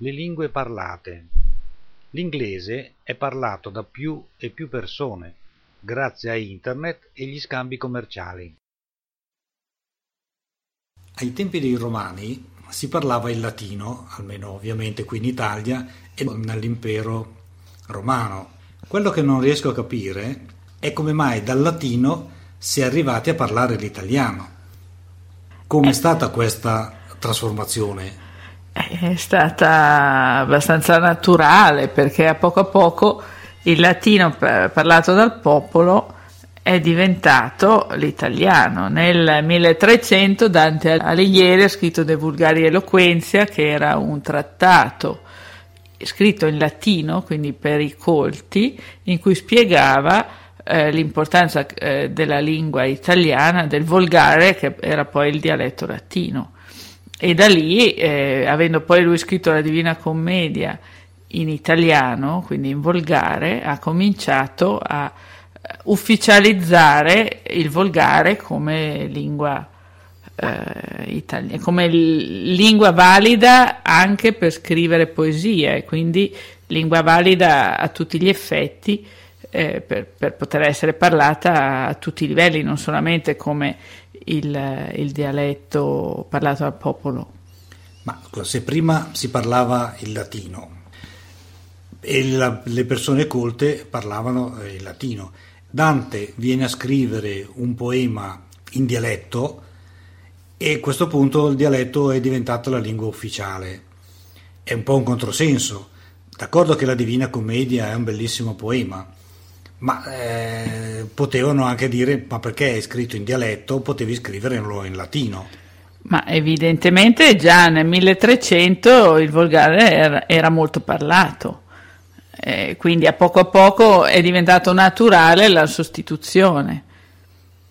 Le lingue parlate. L'inglese è parlato da più e più persone grazie a internet e gli scambi commerciali. Ai tempi dei Romani si parlava il latino, almeno ovviamente qui in Italia e nell'impero romano. Quello che non riesco a capire è come mai dal latino si è arrivati a parlare l'italiano. Come è stata questa trasformazione? È stata abbastanza naturale perché a poco a poco il latino parlato dal popolo è diventato l'italiano. Nel 1300 Dante Alighieri ha scritto De Vulgari Eloquenzia, che era un trattato scritto in latino, quindi per i colti, in cui spiegava eh, l'importanza eh, della lingua italiana, del volgare, che era poi il dialetto latino. E da lì, eh, avendo poi lui scritto la Divina Commedia in italiano, quindi in volgare, ha cominciato a ufficializzare il volgare come lingua eh, italiana, come lingua valida anche per scrivere poesia e quindi lingua valida a tutti gli effetti eh, per, per, poter essere parlata a tutti i livelli, non solamente come il, il dialetto parlato al popolo. Ma se prima si parlava il latino e la, le persone colte parlavano eh, il latino, Dante viene a scrivere un poema in dialetto e a questo punto il dialetto è diventato la lingua ufficiale. È un po' un controsenso. D'accordo che la Divina Commedia è un bellissimo poema, ma eh, potevano anche dire ma perché è scritto in dialetto, potevi scriverlo in latino. Ma evidentemente già nel 1300 il volgare era, era molto parlato, eh, quindi a poco a poco è diventato naturale la sostituzione.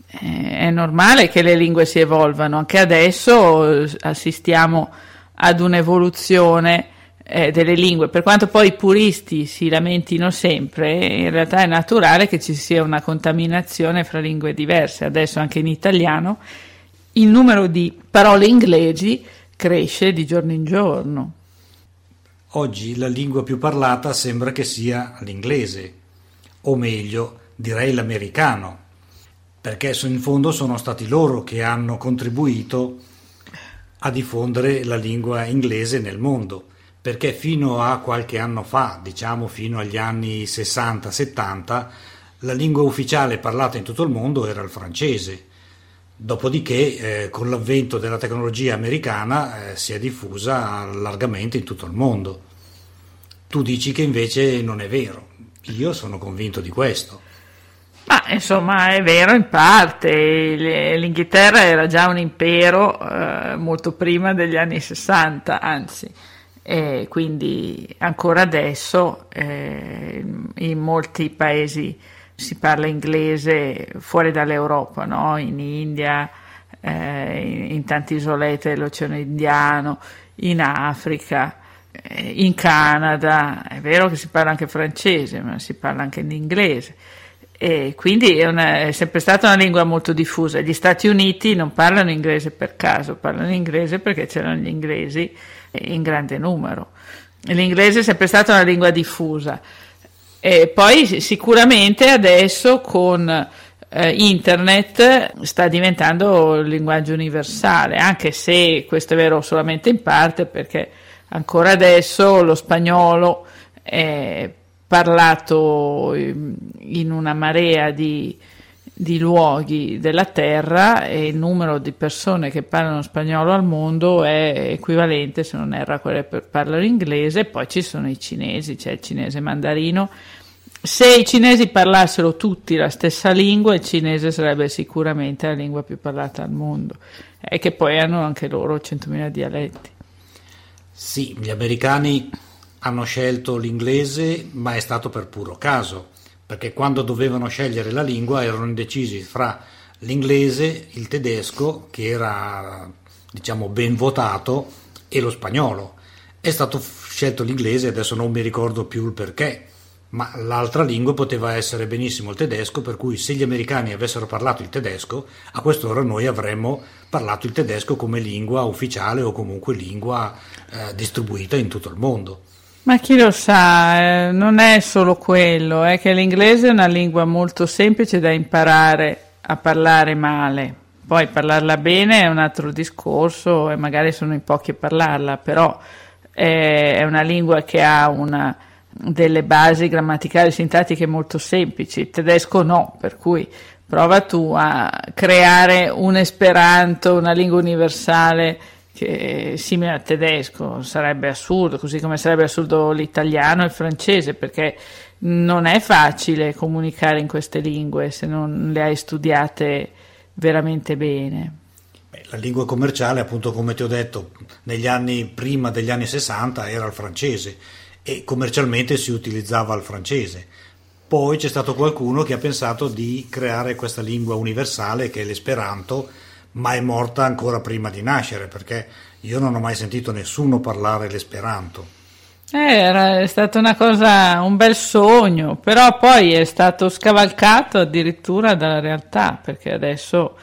Eh, è normale che le lingue si evolvano, anche adesso assistiamo ad un'evoluzione eh, delle lingue, per quanto poi i puristi si lamentino sempre, in realtà è naturale che ci sia una contaminazione fra lingue diverse. Adesso anche in italiano il numero di parole inglesi cresce di giorno in giorno. Oggi la lingua più parlata sembra che sia l'inglese, o meglio, direi l'americano, perché in fondo sono stati loro che hanno contribuito a diffondere la lingua inglese nel mondo perché fino a qualche anno fa, diciamo fino agli anni 60-70, la lingua ufficiale parlata in tutto il mondo era il francese. Dopodiché, eh, con l'avvento della tecnologia americana, eh, si è diffusa largamente in tutto il mondo. Tu dici che invece non è vero. Io sono convinto di questo. Ma insomma è vero in parte, l'Inghilterra era già un impero eh, molto prima degli anni 60, anzi e quindi ancora adesso eh, in molti paesi si parla inglese fuori dall'Europa, no? in India, eh, in, in tante isolette dell'Oceano Indiano, in Africa, eh, in Canada, è vero che si parla anche francese, ma si parla anche in inglese. E quindi è, una, è, sempre stata una lingua molto diffusa. Gli Stati Uniti non parlano inglese per caso, parlano inglese perché c'erano gli inglesi in grande numero. L'inglese è sempre stata una lingua diffusa. E poi sicuramente adesso con eh, internet sta diventando il linguaggio universale, anche se questo è vero solamente in parte perché ancora adesso lo spagnolo è parlato in una marea di, di luoghi della terra e il numero di persone che parlano spagnolo al mondo è equivalente, se non erro, a quelle che parlano inglese, poi ci sono i cinesi, c'è il cinese mandarino. Se i cinesi parlassero tutti la stessa lingua, il cinese sarebbe sicuramente la lingua più parlata al mondo, e che poi hanno anche loro 100.000 dialetti. Sì, gli americani hanno scelto l'inglese, ma è stato per puro caso perché quando dovevano scegliere la lingua erano indecisi fra l'inglese, il tedesco, che era diciamo ben votato, e lo spagnolo. È stato scelto l'inglese, adesso non mi ricordo più il perché, ma l'altra lingua poteva essere benissimo il tedesco, per cui se gli americani avessero parlato il tedesco, a quest'ora noi avremmo parlato il tedesco come lingua ufficiale o comunque lingua eh, distribuita in tutto il mondo. Ma chi lo sa, eh, non è solo quello, è che l'inglese è una lingua molto semplice da imparare a parlare male. Poi parlarla bene è un altro discorso e magari sono in pochi a parlarla, però è una lingua che ha una delle basi grammaticali e sintattiche molto semplici, il tedesco no, per cui prova tu a creare un esperanto, una lingua universale che è simile al tedesco, sarebbe assurdo, così come sarebbe assurdo l'italiano e il francese, perché non è facile comunicare in queste lingue se non le hai studiate veramente bene. La lingua commerciale, appunto come ti ho detto, negli anni prima degli anni 60 era il francese e commercialmente si utilizzava il francese. Poi c'è stato qualcuno che ha pensato di creare questa lingua universale che è l'esperanto, ma è morta ancora prima di nascere perché io non ho mai sentito nessuno parlare l'esperanto. Eh, era, è stata una cosa, un bel sogno, però poi è stato scavalcato addirittura dalla realtà perché adesso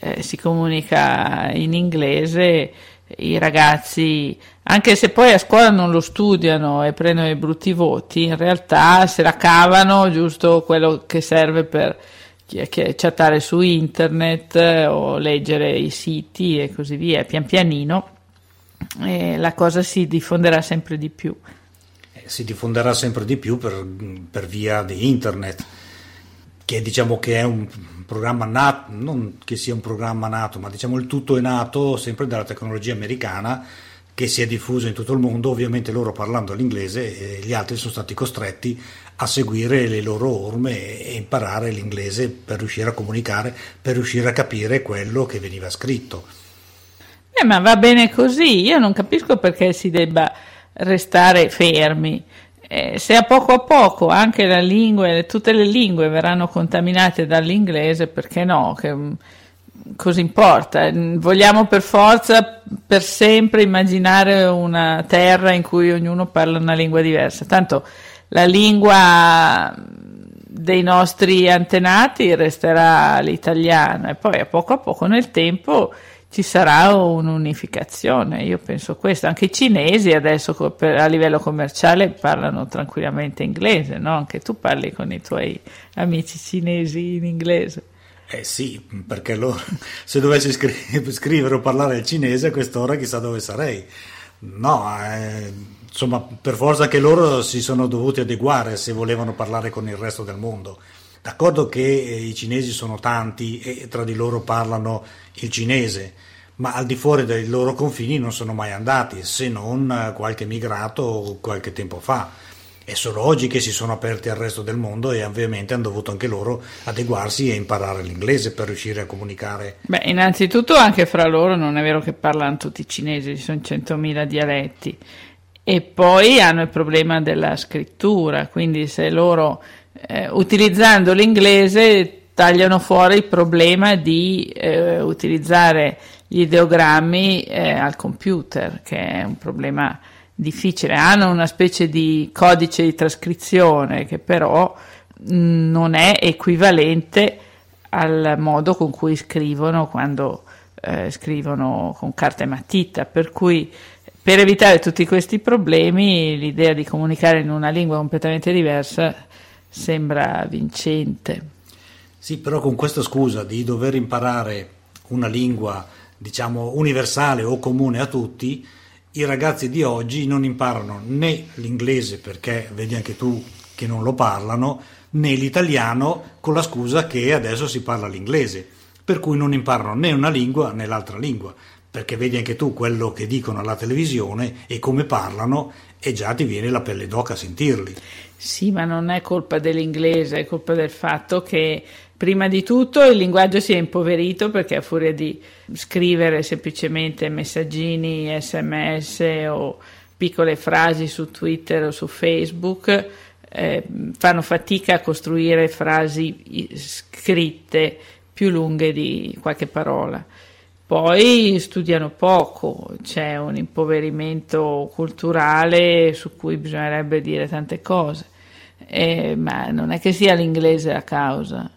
eh, si comunica in inglese i ragazzi, anche se poi a scuola non lo studiano e prendono i brutti voti, in realtà se la cavano giusto quello che serve per chattare su internet o leggere i siti e così via, pian pianino la cosa si diffonderà sempre di più. Eh, si diffonderà sempre di più per, per via di internet, che diciamo che è un programma nato, non che sia un programma nato, ma diciamo il tutto è nato sempre dalla tecnologia americana che si è diffusa in tutto il mondo, ovviamente loro parlando l'inglese gli altri sono stati costretti a seguire le loro orme e imparare l'inglese per riuscire a comunicare, per riuscire a capire quello che veniva scritto. Eh, ma va bene così, io non capisco perché si debba restare fermi. Eh, se a poco a poco anche la lingua, tutte le lingue verranno contaminate dall'inglese, perché no? Che, mm, cosa importa? Vogliamo per forza, per sempre immaginare una terra in cui ognuno parla una lingua diversa. Tanto la lingua dei nostri antenati resterà l'italiano e poi a poco a poco nel tempo ci sarà un'unificazione, io penso questo. Anche i cinesi adesso a livello commerciale parlano tranquillamente inglese, no? Anche tu parli con i tuoi amici cinesi in inglese. Eh sì, perché loro, se dovessi scri- scrivere o parlare il cinese a quest'ora chissà dove sarei. No, eh, insomma, per forza che loro si sono dovuti adeguare se volevano parlare con il resto del mondo. D'accordo che eh, i cinesi sono tanti e tra di loro parlano il cinese, ma al di fuori dei loro confini non sono mai andati, se non eh, qualche migrato qualche tempo fa. È solo oggi che si sono aperti al resto del mondo e ovviamente hanno dovuto anche loro adeguarsi e imparare l'inglese per riuscire a comunicare. Beh, innanzitutto anche fra loro non è vero che parlano tutti cinesi, ci sono 100.000 dialetti. E poi hanno il problema della scrittura, quindi se loro eh, utilizzando l'inglese tagliano fuori il problema di eh, utilizzare gli ideogrammi eh, al computer, che è un problema difficile. Hanno una specie di codice di trascrizione che però mh, non è equivalente al modo con cui scrivono quando eh, scrivono con carta e matita, per cui per evitare tutti questi problemi l'idea di comunicare in una lingua completamente diversa sembra vincente. Sì, però con questa scusa di dover imparare una lingua, diciamo, universale o comune a tutti, i ragazzi di oggi non imparano né l'inglese perché vedi anche tu che non lo parlano, né l'italiano con la scusa che adesso si parla l'inglese, per cui non imparano né una lingua né l'altra lingua, perché vedi anche tu quello che dicono alla televisione e come parlano e già ti viene la pelle d'oca a sentirli. Sì, ma non è colpa dell'inglese, è colpa del fatto che prima di tutto il linguaggio si è impoverito perché a furia di scrivere semplicemente messaggini, sms o piccole frasi su Twitter o su Facebook eh, fanno fatica a costruire frasi scritte più lunghe di qualche parola. Poi studiano poco, c'è un impoverimento culturale su cui bisognerebbe dire tante cose. eh, ma non è che sia l'inglese a causa.